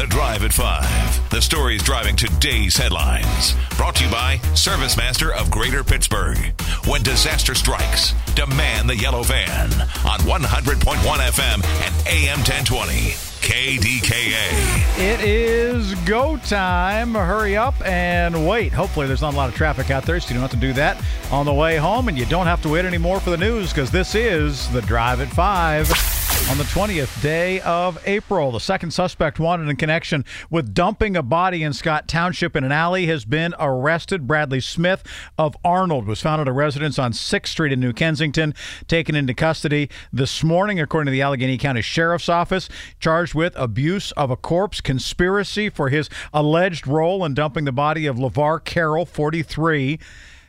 The Drive at 5. The stories driving today's headlines. Brought to you by ServiceMaster of Greater Pittsburgh. When disaster strikes, demand the yellow van on 100.1 FM and AM 1020. KDKA. It is go time. Hurry up and wait. Hopefully, there's not a lot of traffic out there, so you don't have to do that on the way home, and you don't have to wait anymore for the news because this is the Drive at 5 on the 20th day of April. The second suspect wanted in connection with dumping a body in Scott Township in an alley has been arrested. Bradley Smith of Arnold was found at a residence on 6th Street in New Kensington, taken into custody this morning, according to the Allegheny County Sheriff's Office, charged with abuse of a corpse, conspiracy for his alleged role in dumping the body of LeVar Carroll, 43.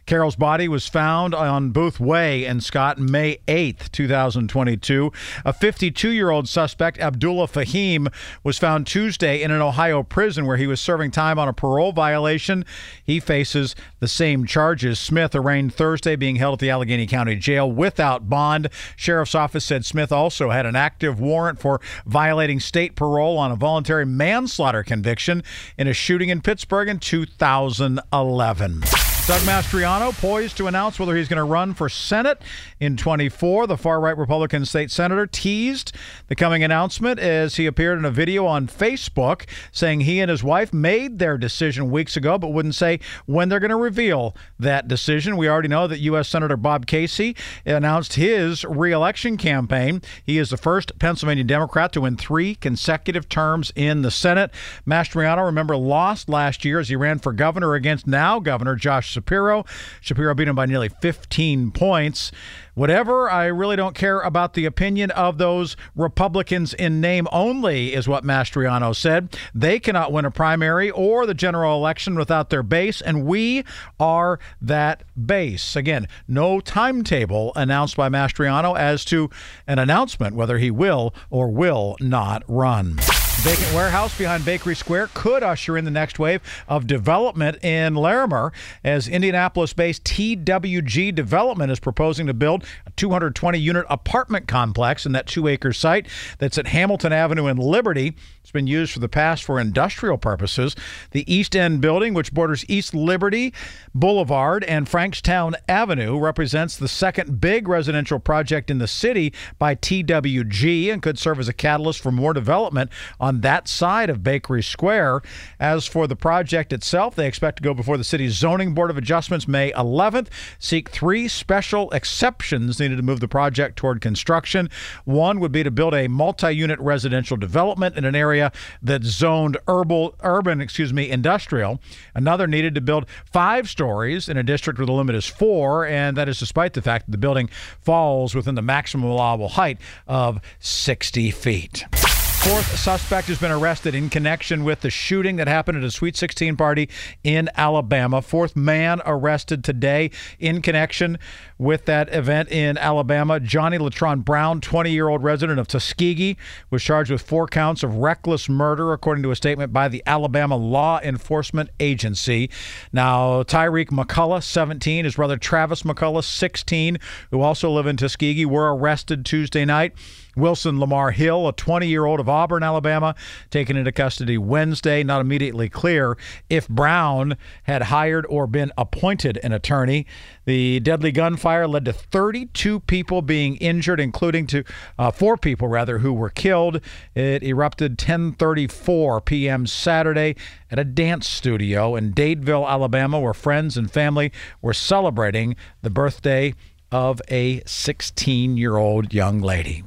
Carroll's body was found on Booth Way in Scott May 8th, 2022. A 52 year old suspect, Abdullah Fahim, was found Tuesday in an Ohio prison where he was serving time on a parole violation. He faces the same charges. Smith arraigned Thursday, being held at the Allegheny County Jail without bond. Sheriff's office said Smith also had an active warrant for violating state parole on a voluntary manslaughter conviction in a shooting in Pittsburgh in 2011. Doug Mastriano poised to announce whether he's going to run for Senate in 24. The far right Republican state senator teased the coming announcement as he appeared in a video on Facebook saying he and his wife made their decision weeks ago, but wouldn't say when they're going to reveal that decision. We already know that U.S. Senator Bob Casey announced his reelection campaign. He is the first Pennsylvania Democrat to win three consecutive terms in the Senate. Mastriano, remember, lost last year as he ran for governor against now Governor Josh Shapiro. Shapiro beat him by nearly 15 points. Whatever, I really don't care about the opinion of those Republicans in name only, is what Mastriano said. They cannot win a primary or the general election without their base, and we are that base. Again, no timetable announced by Mastriano as to an announcement whether he will or will not run. Vacant warehouse behind Bakery Square could usher in the next wave of development in Larimer as Indianapolis based TWG Development is proposing to build a 220 unit apartment complex in that two acre site that's at Hamilton Avenue in Liberty. It's been used for the past for industrial purposes. The East End building, which borders East Liberty Boulevard and Frankstown Avenue, represents the second big residential project in the city by TWG and could serve as a catalyst for more development on that side of Bakery Square. As for the project itself, they expect to go before the city's Zoning Board of Adjustments May 11th, seek three special exceptions needed to move the project toward construction. One would be to build a multi unit residential development in an area area that's zoned herbal, urban, excuse me, industrial. Another needed to build five stories in a district where the limit is four, and that is despite the fact that the building falls within the maximum allowable height of 60 feet. Fourth suspect has been arrested in connection with the shooting that happened at a Sweet 16 party in Alabama. Fourth man arrested today in connection with that event in Alabama. Johnny Latron Brown, 20 year old resident of Tuskegee, was charged with four counts of reckless murder, according to a statement by the Alabama Law Enforcement Agency. Now, Tyreek McCullough, 17, his brother Travis McCullough, 16, who also live in Tuskegee, were arrested Tuesday night. Wilson Lamar Hill, a 20 year old of Auburn, Alabama, taken into custody Wednesday. Not immediately clear if Brown had hired or been appointed an attorney. The deadly gunfire led to 32 people being injured, including to uh, four people rather who were killed. It erupted 10:34 p.m. Saturday at a dance studio in Dadeville, Alabama, where friends and family were celebrating the birthday of a 16 year old young lady.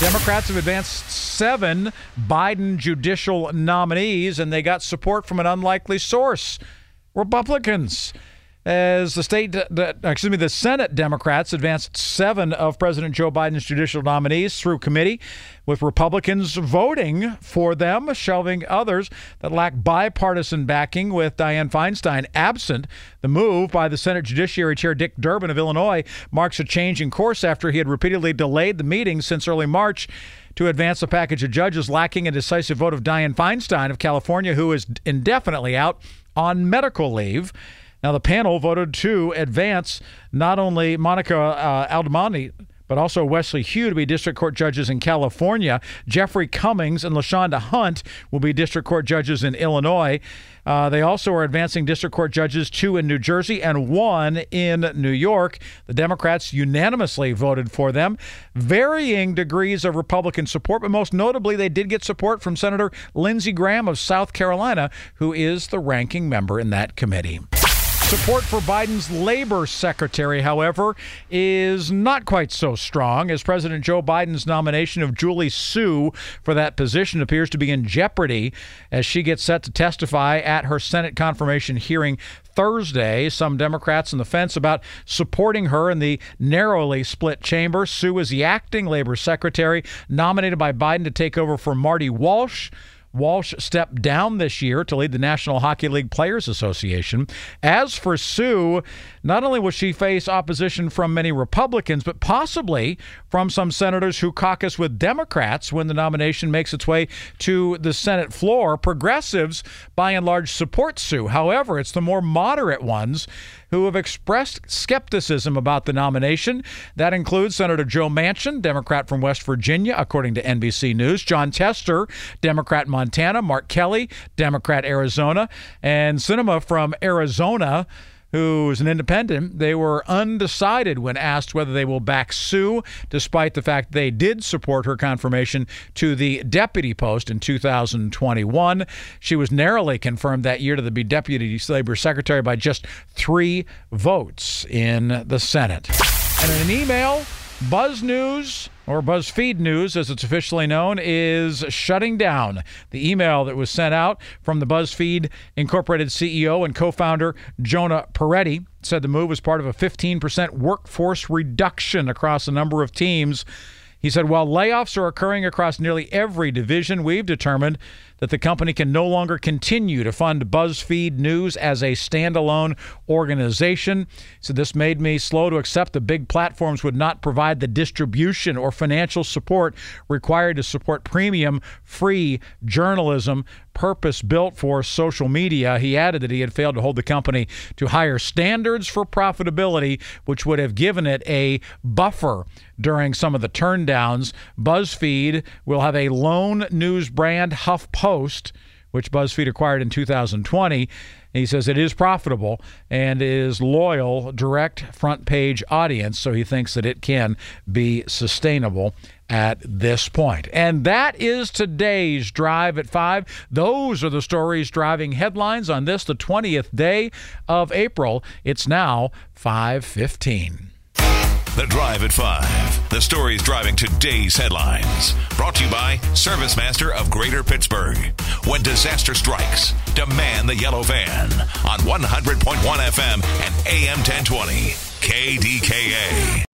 Democrats have advanced seven Biden judicial nominees, and they got support from an unlikely source Republicans. As the state, the, excuse me, the Senate Democrats advanced seven of President Joe Biden's judicial nominees through committee, with Republicans voting for them, shelving others that lack bipartisan backing, with Dianne Feinstein absent. The move by the Senate Judiciary Chair Dick Durbin of Illinois marks a change in course after he had repeatedly delayed the meeting since early March to advance a package of judges lacking a decisive vote of Dianne Feinstein of California, who is indefinitely out on medical leave. Now, the panel voted to advance not only Monica uh, but also Wesley Hsu to be district court judges in California. Jeffrey Cummings and LaShonda Hunt will be district court judges in Illinois. Uh, they also are advancing district court judges, two in New Jersey and one in New York. The Democrats unanimously voted for them. Varying degrees of Republican support, but most notably, they did get support from Senator Lindsey Graham of South Carolina, who is the ranking member in that committee. Support for Biden's labor secretary, however, is not quite so strong as President Joe Biden's nomination of Julie Su for that position appears to be in jeopardy as she gets set to testify at her Senate confirmation hearing Thursday. Some Democrats on the fence about supporting her in the narrowly split chamber. Su is the acting labor secretary nominated by Biden to take over for Marty Walsh. Walsh stepped down this year to lead the National Hockey League Players Association. As for Su, not only will she face opposition from many Republicans, but possibly from some senators who caucus with Democrats when the nomination makes its way to the Senate floor. Progressives, by and large, support Su. However, it's the more moderate ones who have expressed skepticism about the nomination. That includes Senator Joe Manchin, Democrat from West Virginia, according to NBC News, Jon Tester, Democrat Montana, Mark Kelly, Democrat Arizona, and Sinema from Arizona who's an independent, they were undecided when asked whether they will back Su, despite the fact they did support her confirmation to the deputy post in 2021. She was narrowly confirmed that year to be deputy labor secretary by just three votes in the Senate. And in an email, Buzz News or BuzzFeed News, as it's officially known, is shutting down. The email that was sent out from the BuzzFeed Incorporated CEO and co founder Jonah Peretti said the move was part of a 15% workforce reduction across a number of teams. He said, while layoffs are occurring across nearly every division, we've determined that the company can no longer continue to fund BuzzFeed News as a standalone organization. So this made me slow to accept the big platforms would not provide the distribution or financial support required to support premium free journalism purpose built for social media. He added that he had failed to hold the company to higher standards for profitability, which would have given it a buffer during some of the turndowns. BuzzFeed will have a lone news brand, HuffPost, which BuzzFeed acquired in 2020. He says it is profitable and is loyal, direct front page audience, so he thinks that it can be sustainable at this point. And that is today's Drive at 5. Those are the stories driving headlines on this, the 20th day of April. It's now 515. The Drive at 5. The stories driving today's headlines. Brought to you by ServiceMaster of Greater Pittsburgh. When disaster strikes, demand the yellow van on 100.1 FM and AM 1020. KDKA.